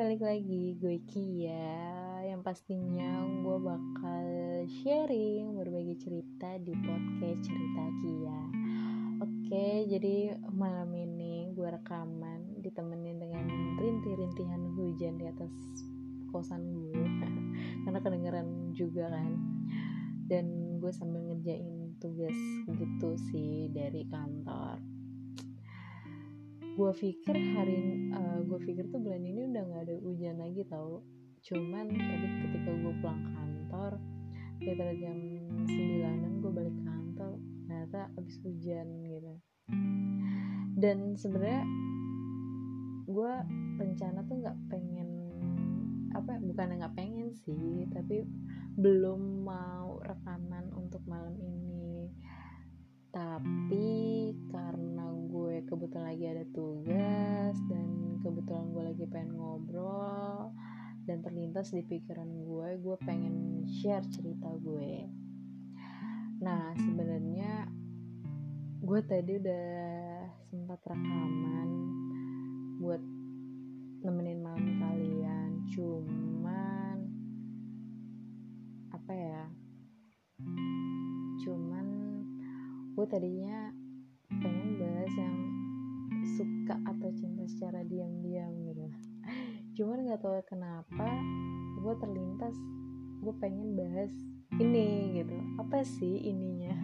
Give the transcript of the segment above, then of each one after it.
balik lagi gue Kia Yang pastinya gue bakal sharing Berbagi cerita di podcast Cerita Kia. Oke jadi malam ini gue rekaman Ditemenin dengan rintih-rintihan hujan di atas kosan gue Karena kedengeran juga kan. Dan gue sambil ngerjain tugas gitu sih dari kantor gue pikir hari uh, gue pikir tuh bulan ini udah nggak ada hujan lagi tau. Cuman tadi ketika gue pulang kantor sekitar jam sembilanan gue balik kantor ternyata abis hujan gitu. Dan sebenarnya gue rencana tuh nggak pengen apa bukan nggak pengen sih tapi belum mau rekaman untuk malam ini tapi karena gue kebetulan lagi ada tugas dan kebetulan gue lagi pengen ngobrol dan terlintas di pikiran gue gue pengen share cerita gue. Nah sebenarnya gue tadi udah sempat rekaman buat nemenin malam kalian. Cuman apa ya gue tadinya pengen bahas yang suka atau cinta secara diam-diam gitu. Cuman nggak tahu kenapa gue terlintas gue pengen bahas ini gitu. Apa sih ininya?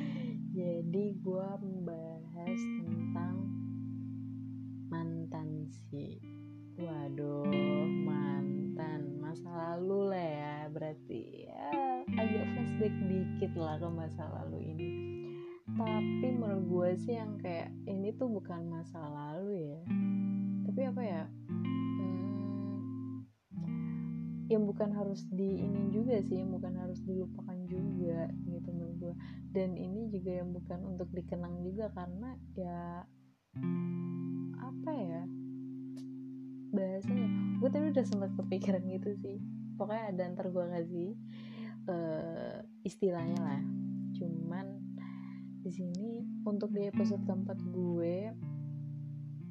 Jadi gue membahas tentang mantan sih. Waduh mantan. Masa lalu lah ya berarti ya agak flashback dikit lah ke masa lalu ini tapi menurut gue sih yang kayak ini tuh bukan masa lalu ya. Tapi apa ya? Hmm, yang bukan harus di ini juga sih yang bukan harus dilupakan juga gitu menurut gue dan ini juga yang bukan untuk dikenang juga karena ya apa ya? Bahasanya gue tadi udah sempat kepikiran gitu sih. Pokoknya ada ntar gue kasih uh, istilahnya lah. Cuman di sini untuk di episode keempat gue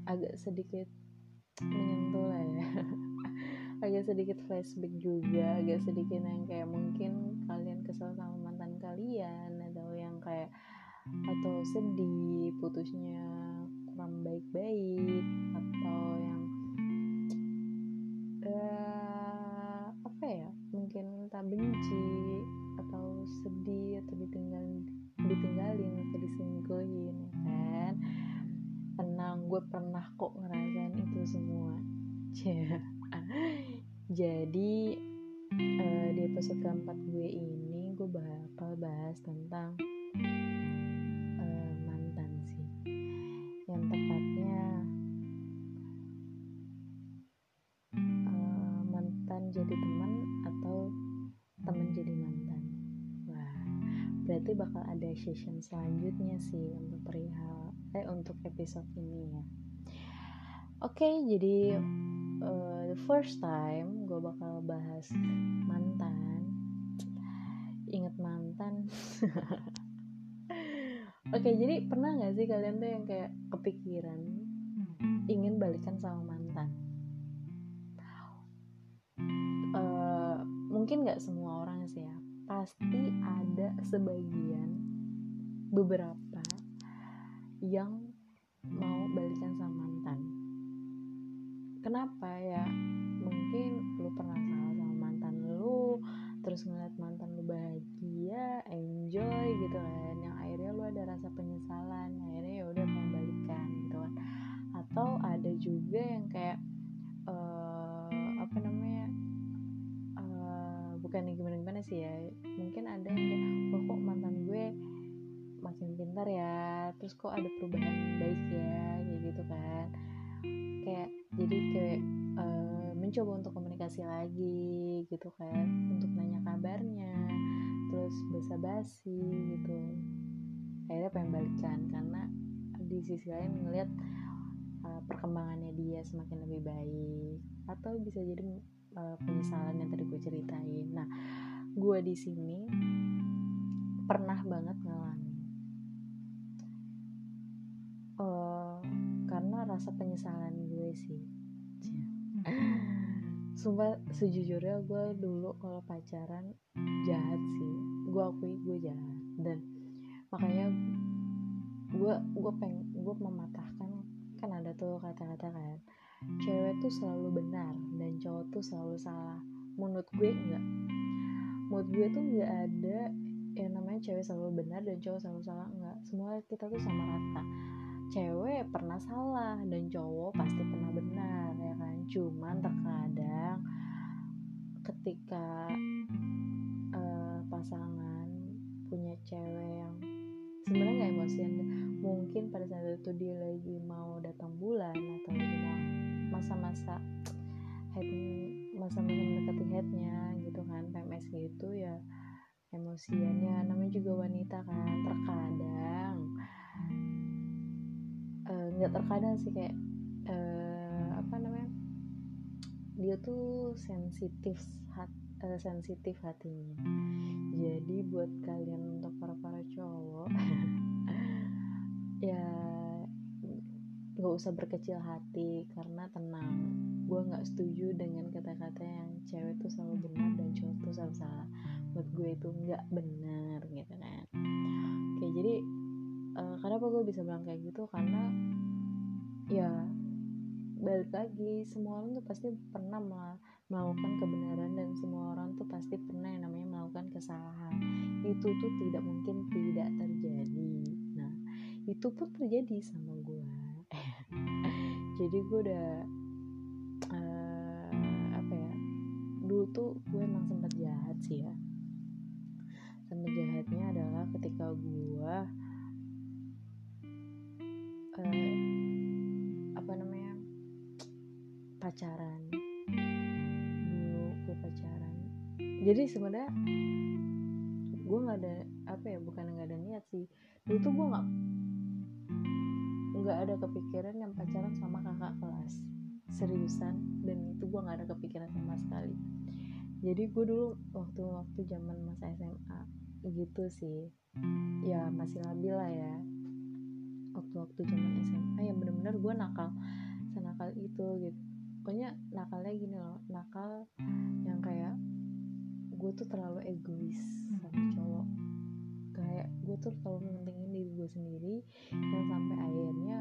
agak sedikit menyentuh lah ya. Agak sedikit flashback juga agak sedikit yang kayak mungkin kalian kesel sama mantan kalian atau yang kayak atau sedih putusnya kurang baik-baik atau yang uh, apa ya mungkin tak benci atau sedih atau ditinggalin ditinggalin atau diselingkuhin ya kan? Tenang gue pernah kok ngerasain itu semua. Jadi uh, di episode keempat gue ini gue bakal bahas tentang berarti bakal ada session selanjutnya sih untuk perihal eh untuk episode ini ya. Oke okay, jadi uh, the first time gue bakal bahas mantan. Inget mantan. Oke okay, jadi pernah nggak sih kalian tuh yang kayak kepikiran ingin balikan sama mantan? Uh, mungkin nggak semua pasti ada sebagian beberapa yang mau balikan sama mantan. Kenapa ya? Mungkin lu pernah salah sama mantan lu terus ngeliat mantan lu bahagia enjoy gitu kan yang akhirnya lu ada rasa penyesalan akhirnya ya udah pengen balikan gitu kan. Atau ada juga yang kayak uh, apa namanya bukan gimana gimana sih ya. Mungkin ada yang kayak oh, kok mantan gue makin pintar ya terus kok ada perubahan baik ya kayak gitu kan. Kayak jadi kayak uh, mencoba untuk komunikasi lagi gitu kan untuk nanya kabarnya terus basa-basi gitu. Akhirnya pengen balikan karena di sisi lain ngelihat perkembangannya dia semakin lebih baik atau bisa jadi uh, penyesalan yang tadi gue ceritain. Nah gue di sini pernah banget ngalamin uh, karena rasa penyesalan gue sih. Sumpah sejujurnya gue dulu kalau pacaran jahat sih. Gue akui gue jahat. Dan makanya gue gue peng gue mematahkan kan ada tuh kata-kata kan cewek tuh selalu benar dan cowok tuh selalu salah. Menurut gue enggak. Menurut gue tuh nggak ada yang namanya cewek selalu benar dan cowok selalu salah enggak. Semua kita tuh sama rata. Cewek pernah salah dan cowok pasti pernah benar ya kan? Cuman terkadang ketika uh, pasangan punya cewek yang sebenarnya nggak emosian mungkin pada saat itu dia lagi mau datang bulan atau mau masa-masa head masa-masa mendekati headnya gitu kan. PMS gitu ya emosiannya. Namanya juga wanita kan terkadang eh, nggak uh, terkadang sih kayak uh, apa namanya dia tuh sensitif hat, uh, sensitif hatinya. Jadi buat kalian untuk para para cowok ya nggak usah berkecil hati karena tenang. Gue nggak setuju dengan kata-kata yang cewek tuh selalu benar dan cowok tuh selalu salah. Buat gue itu nggak benar gitu kan. Oke jadi uh, kenapa gue bisa bilang kayak gitu? Karena ya balik lagi semua orang tuh pasti pernah melakukan kebenaran dan semua orang tuh pasti pernah yang namanya melakukan kesalahan. Itu tuh tidak mungkin tidak terjadi. Nah itu pun terjadi sama jadi gue udah dulu tuh gue emang sempat jahat sih ya. Sempat jahatnya adalah ketika gue uh, apa namanya pacaran. Dulu gue pacaran. Jadi sebenarnya gue nggak ada apa ya bukan nggak ada niat sih. Dulu tuh gue nggak nggak ada kepikiran yang pacaran sama kakak kelas. Seriusan. Dan itu gue nggak ada kepikiran sama sekali. Jadi gue dulu waktu waktu zaman masa SMA gitu sih. Ya masih labil lah ya. Waktu-waktu zaman SMA yang bener-bener gue nakal senakal itu gitu. Pokoknya nakalnya gini loh nakal yang kayak gue tuh terlalu egois sama cowok kayak gue tuh terlalu mementingin diri gue sendiri dan sampai akhirnya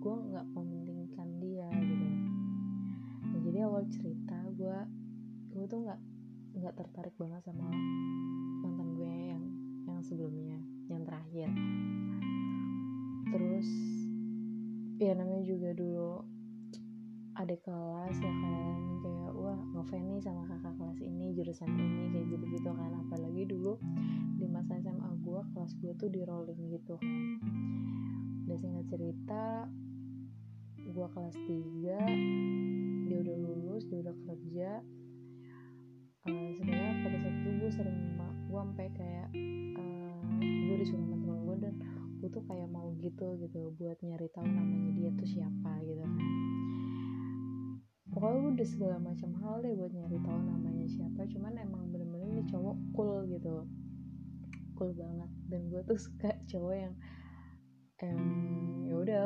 gue nggak mementingkan dia gitu. Nah, jadi awal cerita gue gue tuh nggak nggak tertarik banget sama mantan gue yang yang sebelumnya yang terakhir. Terus ya namanya juga dulu adik kelas ya kan kayak wah ngefans nih sama kakak kelas ini jurusan ini kayak gitu gitu kan. Apalagi dulu di masa SMA gue kelas gue tuh di rolling gitu kan. Udah singkat cerita gue kelas 3 dia udah lulus dia udah kerja. Uh, sebenarnya pada saat itu gue sering gue sampai kayak uh, gue disuruh sama temen gue dan gue tuh kayak mau gitu gitu buat nyari tahu namanya dia tuh siapa gitu kan. Pokoknya gue udah segala macam hal deh buat nyari tahu namanya siapa cuman emang bener-bener ini cowok cool gitu cool banget. Dan gue tuh suka cowok yang em ya udah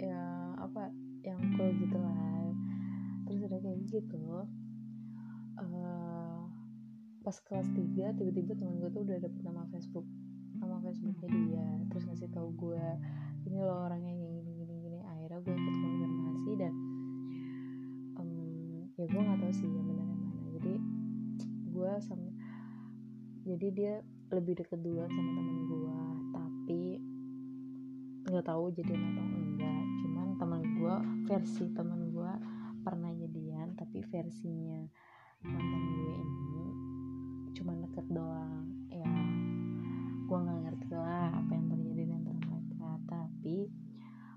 ya apa yang cool gitu lah. Terus ada kayak gitu uh, pas kelas 3 tiba-tiba teman gue tuh udah dapet nama Facebook nama Facebooknya dia. Terus ngasih tau gue ini loh orangnya yang gini gini gini. Akhirnya gue ikut konfirmasi dan um, ya gue nggak tahu sih yang benar yang mana. Jadi gue sama jadi dia lebih deket duluan sama temen gue tapi nggak tahu jadi atau enggak. Cuman teman gue versi teman gue pernah jadian tapi versinya mantan gue ini cuma deket doang. Ya gue nggak ngerti lah apa yang terjadi di antara mereka. Tapi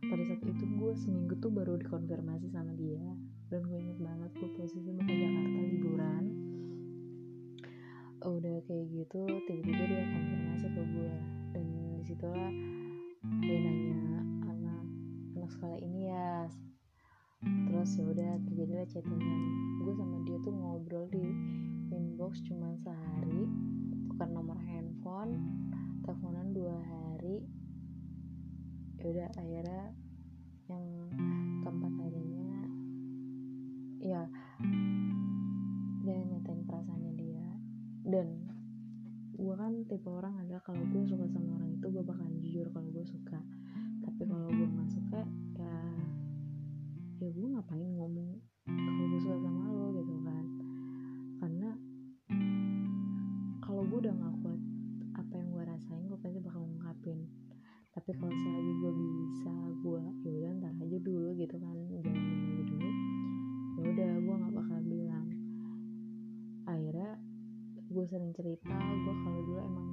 pada saat itu gue seminggu tuh baru dikonfirmasi sama dia. Dan gue inget banget gue posisi mau ke Jakarta liburan udah kayak gitu tiba-tiba dia konfirmasi ke gue dan di situlah dia nanya anak anak sekolah ini ya terus ya udah terjadilah chattingan. Gue sama dia tuh ngobrol di inbox cuma sehari tukar nomor handphone teleponan dua hari. Ya udah akhirnya yang keempat harinya ya dan gue kan tipe orang adalah kalau gue suka sama orang itu gue bakalan jujur kalau gue suka. Tapi kalau gue nggak suka ya ya gue ngapain ngomong kalau gue suka sama lo gitu kan. Karena kalau gue udah nggak kuat apa yang gue rasain gue pasti bakal ngungkapin. Tapi kalau selagi gue bisa gue ya udah ntar aja dulu gitu kan sering cerita gue kalau dulu emang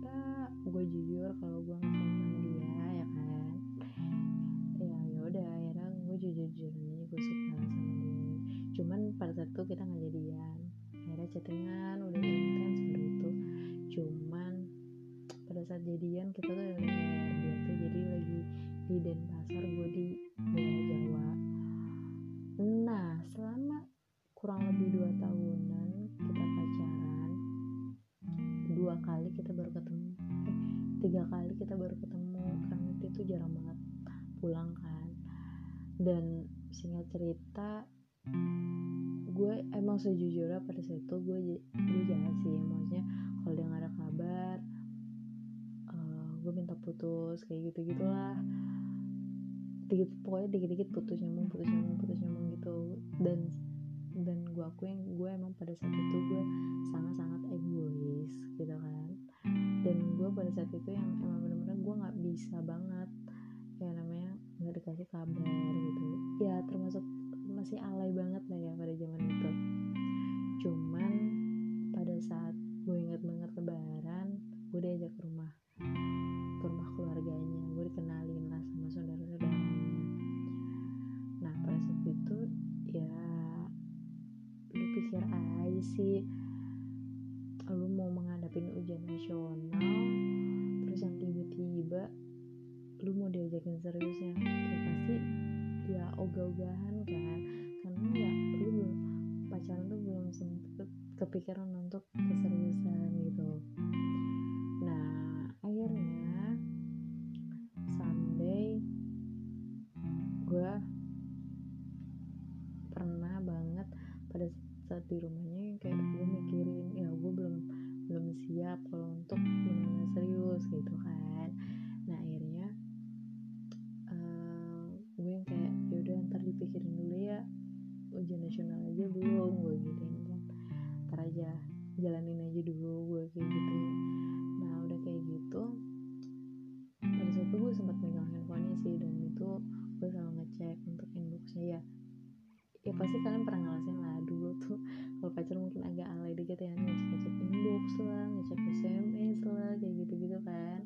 ya gue jujur kalau gue ngefans sama dia ya kan? Ya ya udah akhirnya gue jujur jujuran aja gue suka sama dia. Cuman pada saat itu kita nggak jadian. Akhirnya chattingan udah intens baru itu. Cuman pada saat jadian kita tuh udah dia tuh jadi lagi di Denpasar gue di kita baru ketemu karena itu jarang banget pulang kan. Dan singkat cerita gue emang sejujurnya pada saat itu gue gue jahat sih maksudnya kalau dia nggak ada kabar uh, gue minta putus kayak gitu gitulah dikit pokoknya dikit-dikit putus nyambung putus nyambung putus nyambung gitu. Dan dan gue akuin gue emang pada saat itu gue sangat-sangat egois gitu kan dan gue pada saat itu yang emang bener-bener gue nggak bisa banget ya namanya nggak dikasih kabar gitu. Ya termasuk masih alay banget lah ya pada zaman itu. Cuman pada saat gue inget banget lebaran gue diajak ke rumah ke rumah keluarganya. Gue dikenalin lah sama saudara-saudaranya. Nah pada saat itu ya lu pikir aja sih mau menghadapin ujian nasional terus yang tiba-tiba lu mau diajakin seriusnya ya pasti ya ogah-ogahan kan. Karena ya lu belum pacaran tuh belum sempet kepikiran untuk keseriusan gitu ya pasti kalian pernah ngerasain lah dulu tuh kalau pacar mungkin agak alay dikit ya ngecek ngecek inbox lah ngecek sms lah kayak gitu gitu kan.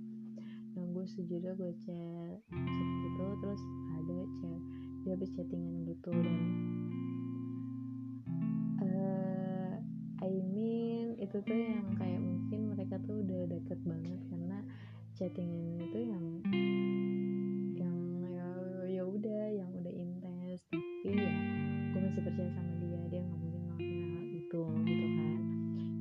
Nah gue sejujurnya gue cek cek gitu terus ada cek dia habis chattingan gitu dan uh, I mean itu tuh yang kayak mungkin mereka tuh udah deket banget karena chattingan itu yang yang ya ya udah yang ngelakuin hal itu gitu kan.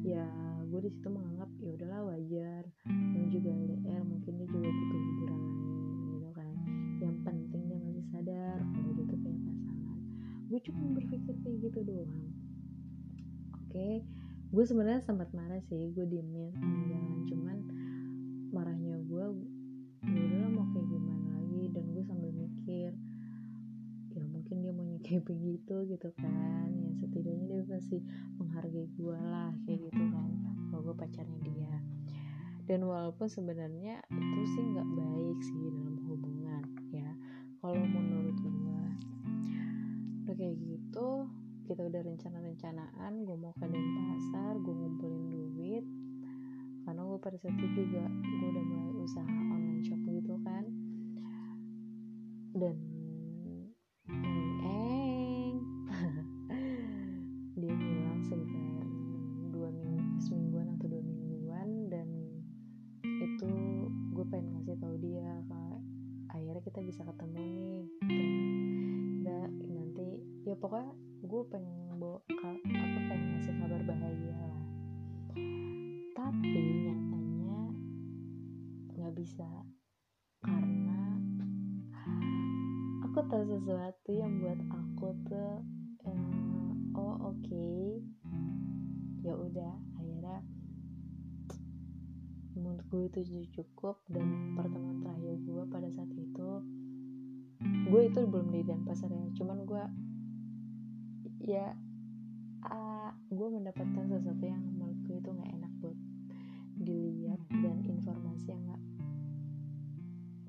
Ya gue di situ menganggap ya udahlah wajar. Yang juga LDR mungkin dia juga butuh hiburan lain gitu kan. Yang penting dia masih sadar kalau dia tuh punya pasangan. Gue cuma berpikir kayak gitu doang. Oke gue sebenarnya sempat marah sih gue diemnya jalan cuman marahnya gue ya udahlah mau kayak gimana lagi? Dan gue sambil mikir kayak begitu gitu kan. Ya setidaknya dia masih menghargai gue lah kayak gitu kan. Kalau gue pacarnya dia. Dan walaupun sebenarnya itu sih nggak baik sih dalam hubungan ya. Kalau menurut gue udah kayak gitu kita udah rencana-rencanaan gue mau ke Denpasar gue ngumpulin duit. Karena gue pada saat itu juga gue udah mulai usaha online shop gitu kan. Dan pokoknya gue pengen bawa apa pengen ngasih kabar bahagia lah. Tapi nyatanya nggak bisa. Karena aku tahu sesuatu yang buat aku tuh eh, oh oke. Okay. ya udah akhirnya menurut gue itu cukup dan pertemuan terakhir gue pada saat itu gue itu belum di Denpasar ya. Cuman gue ya uh, gue mendapatkan sesuatu yang menurut gue itu nggak enak buat dilihat dan informasi yang nggak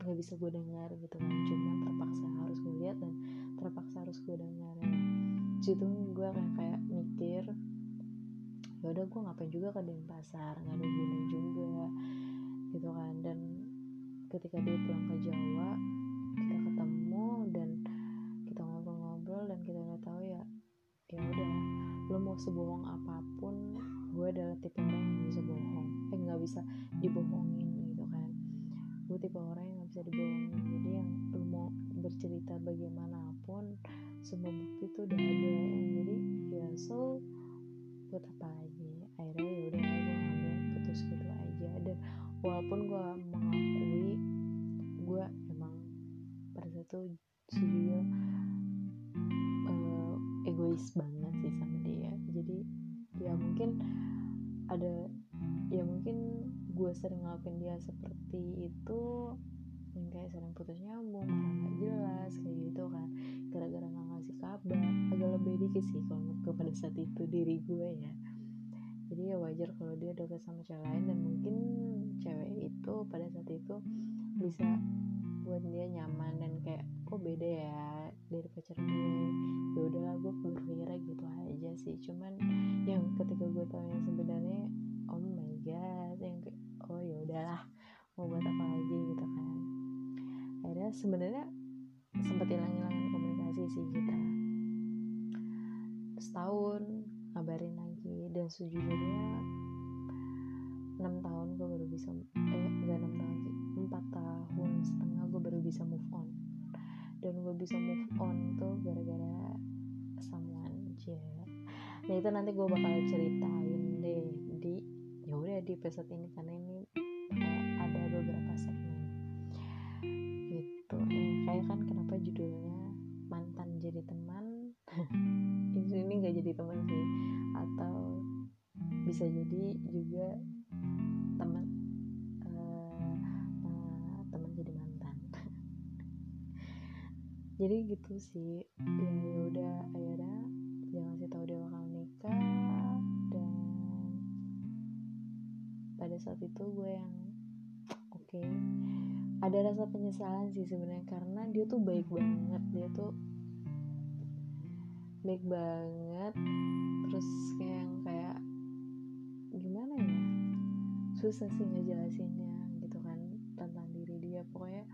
nggak bisa gue dengar gitu kan. Cuman terpaksa harus gue lihat dan terpaksa harus gue dengar. Ya situ gue kayak kayak mikir ya udah gue ngapain juga ke Denpasar? Nggak ada gunanya juga gitu kan. Dan ketika dia pulang ke Jawa kita ketemu dan kita ngobrol-ngobrol dan kita udah tahu ya udah lo mau sebohong apa pun gue adalah tipe orang yang bisa bohong. Eh nggak bisa dibohongin gitu kan. Gue tipe orang yang nggak bisa dibohongin. Jadi yang lo mau bercerita bagaimanapun semua bukti tuh udah ada. Jadi ya so buat apa lagi? Akhirnya ya udah gue ngambil putus gitu aja. Dan walaupun gue mengakui gue emang pada saat itu sejujurnya egois banget sih sama dia. Jadi ya mungkin ada ya mungkin gue sering ngelakuin dia seperti itu yang kayak sering putus nyambung marah nggak jelas kayak gitu kan. Gara-gara nggak ngasih kabar agak lebih dikit sih kalau menurut gue pada saat itu diri gue ya. Jadi ya wajar kalau dia deket sama cewek lain dan mungkin cewek itu pada saat itu bisa buat dia nyaman dan kayak kok beda ya dari pacar gue. Ya udahlah gue berpikirnya gitu aja sih. Cuman yang ketika gue tahu yang sebenarnya oh my god yang kayak oh ya udahlah mau buat apa lagi gitu kan. Akhirnya sebenarnya sempat hilang-hilangan komunikasi sih kita. Setahun ngabarin lagi dan sejujurnya enam tahun gue baru bisa eh enggak enam tahun sih empat tahun setengah gue baru bisa move on dan gue bisa move on tuh gara-gara someone aja. Nah itu nanti gue bakal ceritain deh di ya udah di episode ini karena ini uh, ada beberapa segmen. Gitu. Eh, kayak kan kenapa judulnya mantan jadi teman? Ini nggak jadi teman sih. Atau bisa jadi juga teman jadi gitu sih. Ya udah akhirnya jangan sih tahu dia bakal nikah dan pada saat itu gue yang oke. Okay, ada rasa penyesalan sih sebenarnya karena dia tuh baik banget. Dia tuh baik banget. Terus kayak yang kayak gimana ya? Susah sih ngejelasinnya gitu kan tentang diri dia. Pokoknya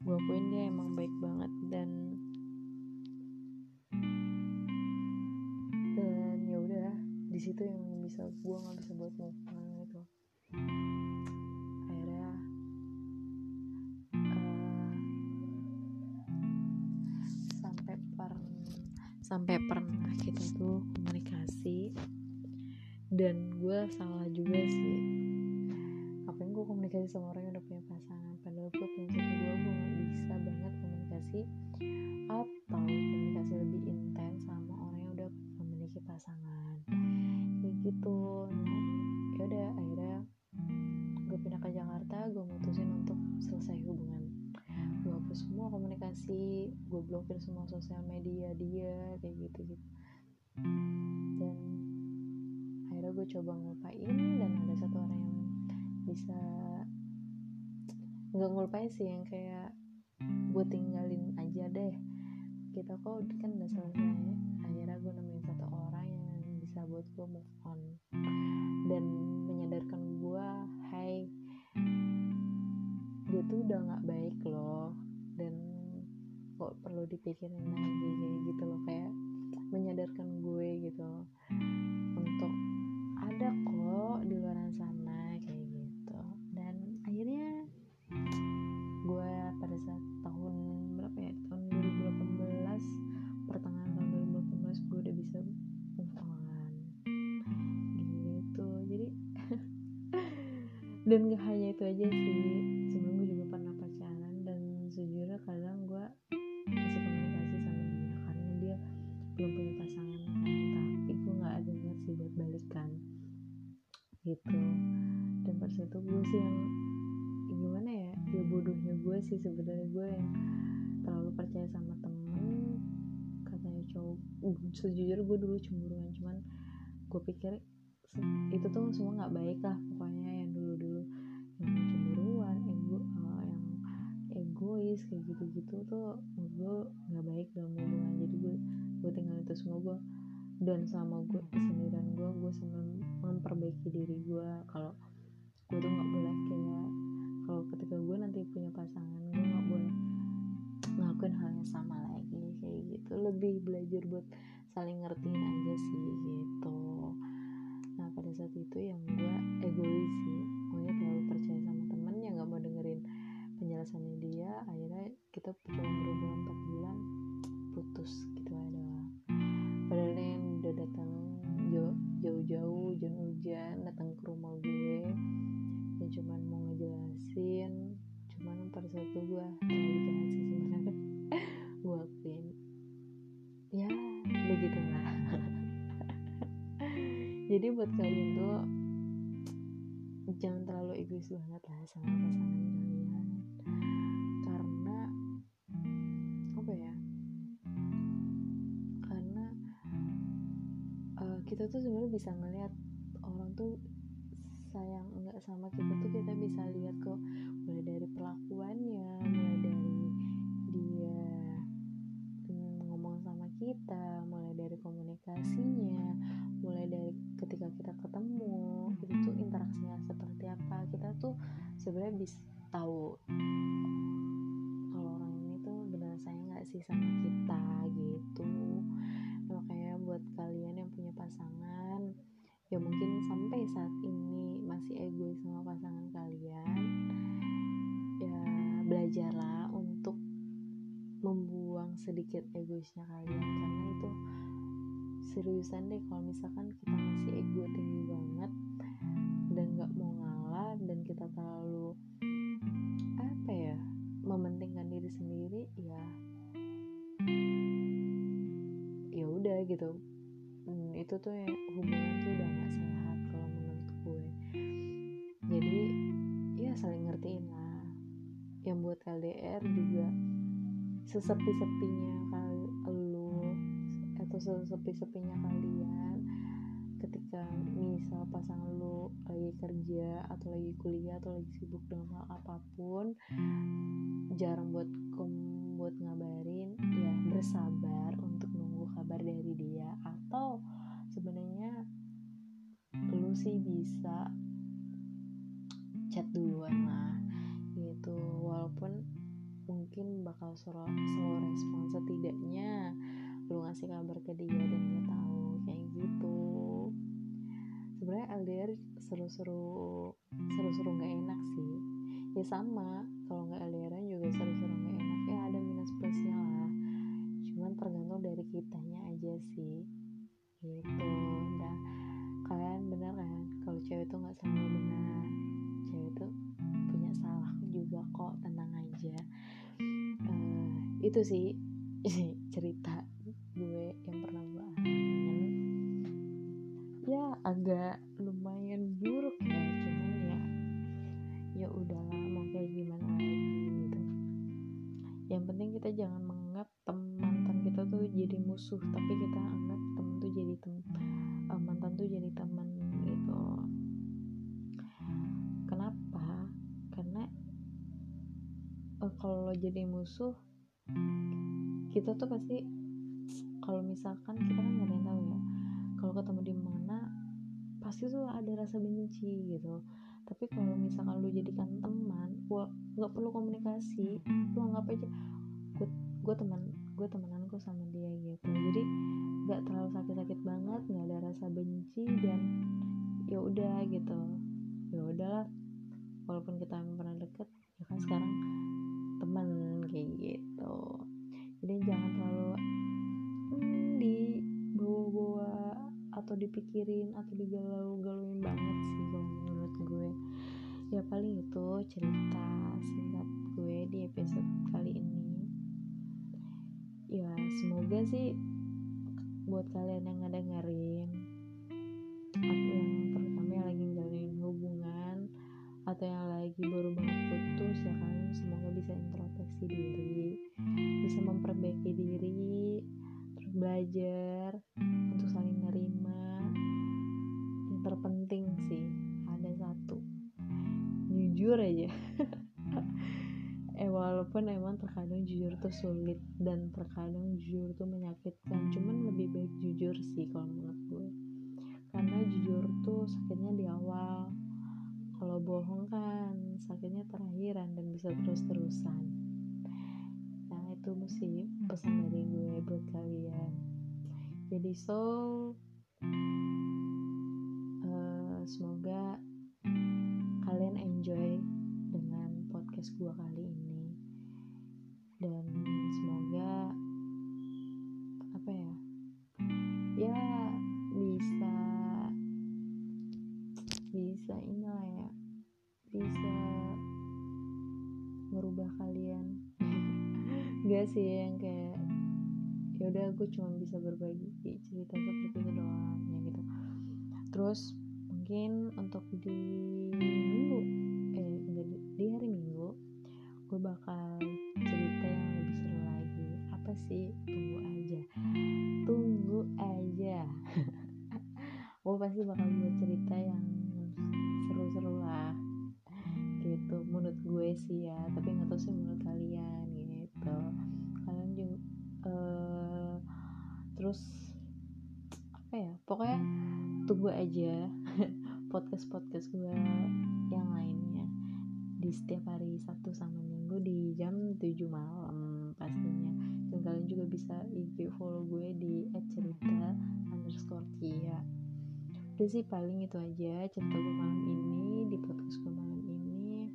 gue akuin dia emang baik banget dan dan ya udah di situ yang bisa gue nggak bisa buat move on gitu. Akhirnya uh, sampai per sampai pernah kita tuh komunikasi dan gue salah juga sih. Ngapain gue komunikasi sama orang yang udah punya pasangan? Padahal gue prinsip gue gue komunikasi atau komunikasi lebih intens sama orang yang udah memiliki pasangan? Kayak gitu. Nah ya udah akhirnya gue pindah ke Jakarta gue mutusin untuk selesai hubungan gue hapus semua komunikasi gue blokir semua sosial media dia kayak gitu gitu dan akhirnya gue coba ngelupain dan ada satu orang yang bisa nggak ngelupain sih yang kayak gue tinggalin aja deh. Kita kok kan udah selesai akhirnya gue nemuin satu orang yang bisa buat gue move on. Dan menyadarkan gue hai dia tuh udah nggak baik loh. Dan kok perlu dipikirin lagi kayak gitu loh. Kayak menyadarkan gue gitu untuk ada kok di luar sana dan gak hanya itu aja sih. Sebelum gue juga pernah pacaran dan sejujurnya kadang gue masih komunikasi sama dia karena dia belum punya pasangan tapi gue nggak ada niat sih buat balikan. Gitu. Dan harusnya tuh gue sih yang gimana ya ya bodohnya gue sih sebenarnya gue yang terlalu percaya sama temen katanya cowok. Sejujurnya gue dulu cemburuan cuman gue pikir itu tuh semua nggak baik lah pokoknya yang dulu yang cemburuan ego uh, yang egois kayak gitu gitu tuh gue nggak baik dalam hubungan. Jadi gue gue tinggal itu semua gue dan sama gue kesendirian gue gue sambil memperbaiki diri gue kalau gue tuh nggak boleh kayak kalau ketika gue nanti punya pasangan gue nggak boleh ngelakuin hal yang sama lagi kayak gitu. Lebih belajar buat saling ngertiin aja sih gitu. Nah pada saat itu yang gue egois sih gue terlalu percaya sama temen yang nggak mau dengerin penjelasannya dia akhirnya kita cuma berhubungan 4 bulan putus gitu ada padahal yang udah datang jauh-jauh hujan-hujan datang jangan terlalu egois banget lah sama pasangan kalian. Karena apa ya? Karena uh, kita tuh sebenarnya bisa ngelihat orang tuh sayang enggak sama kita tuh kita bisa lihat kok. Mulai dari perlakuannya mulai dari dia ngomong sama kita sebenarnya bisa tahu kalau orang ini tuh benar sayang nggak sih sama kita gitu. Makanya buat kalian yang punya pasangan ya mungkin sampai saat ini masih egois sama pasangan kalian ya belajarlah untuk membuang sedikit egoisnya kalian. Karena itu seriusan deh kalau misalkan kita masih ego tinggi banget dan kita terlalu apa ya mementingkan diri sendiri ya ya udah gitu. Hmm, itu tuh ya, hubungan tuh udah gak sehat kalau menurut gue. Jadi ya saling ngertiin lah. Yang buat LDR juga sesepi-sepinya kal lu atau sesepi-sepinya kalian ketika misal pasangan lu lagi kerja atau lagi kuliah atau lagi sibuk dengan hal apa pun jarang buat kom buat ngabarin ya bersabar untuk nunggu kabar dari dia. Atau sebenarnya lu sih bisa chat duluan lah gitu. Walaupun mungkin bakal slow, slow respon setidaknya lu ngasih kabar ke dia dan dia tahu kayak gitu sebenarnya LDR seru-seru seru-seru nggak enak sih. Ya sama kalau nggak LDR juga seru-seru nggak enak. Ya ada minus plusnya lah. Cuman tergantung dari kitanya aja sih. Gitu. Udah kalian bener kan? Kalau cewek tuh nggak selalu benar. Cewek tuh punya salah juga kok tenang aja. Uh, itu sih cerita agak lumayan buruk ya cuman ya ya udahlah mau kayak gimana lagi gitu. Yang penting kita jangan menganggap mantan kita tuh jadi musuh tapi kita anggap temen tuh jadi tem uh, mantan tuh jadi teman gitu. Kenapa? Karena uh, kalau jadi musuh kita tuh pasti kalau misalkan kita kan nggak ada tahu ya kalau ketemu di mana pasti tuh ada rasa benci gitu. Tapi kalau misalkan lu jadikan teman gua nggak perlu komunikasi. Lu anggap aja gue teman gue temenanku sama dia gitu. Jadi nggak terlalu sakit-sakit banget nggak ada rasa benci dan ya udah gitu. Ya udahlah walaupun kita pernah deket ya kan sekarang teman kayak gitu. Jadi jangan terlalu hmm, dibawa-bawa atau dipikirin atau digalau-galauin banget sih kalau menurut gue. Ya paling itu cerita singkat gue di episode kali ini. Ya semoga sih buat kalian yang ngedengerin yang terutama yang lagi ngejalanin hubungan atau yang lagi baru banget putus ya kalian semoga bisa introspeksi diri bisa memperbaiki diri terus belajar untuk saling nerima terpenting sih ada satu. Jujur aja. Eh walaupun emang terkadang jujur tuh sulit dan terkadang jujur tuh menyakitkan. Cuman lebih baik jujur sih kalau menurut gue. Karena jujur tuh sakitnya di awal. Kalau bohong kan sakitnya terakhiran dan bisa terus-terusan. Nah itu sih pesan dari gue buat kalian. Jadi so semoga kalian enjoy dengan podcast gue kali ini. Dan semoga apa ya ya bisa bisa inilah ya bisa merubah kalian. Gak sih yang kayak ya udah gue cuma bisa berbagi cerita seperti itu doang ya gitu. Terus mungkin untuk di minggu eh di hari minggu gue bakal cerita yang lebih seru lagi. Apa sih? Tunggu aja. Tunggu aja. Gue pasti bakal buat cerita yang seru-seru lah. Gitu menurut gue sih ya. Tapi nggak tahu sih menurut kalian gitu. Kalian juga uh, terus apa ya? Pokoknya tunggu aja podcast gue yang lainnya. Di setiap hari Sabtu sama Minggu di jam 7 malam pastinya. Dan kalian juga bisa IG follow gue di @cerita underscore kia udah sih paling itu aja cerita gue malam ini di podcast gue malam ini.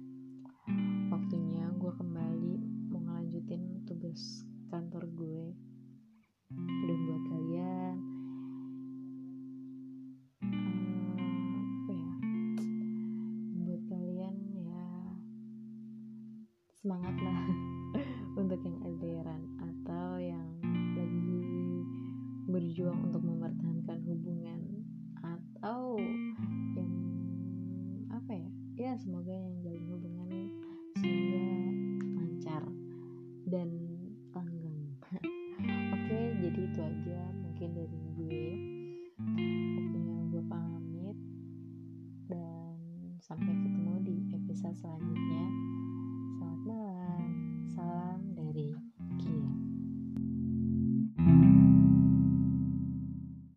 Waktunya gue kembali mau ngelanjutin tugas kantor gue. Udah buat kalian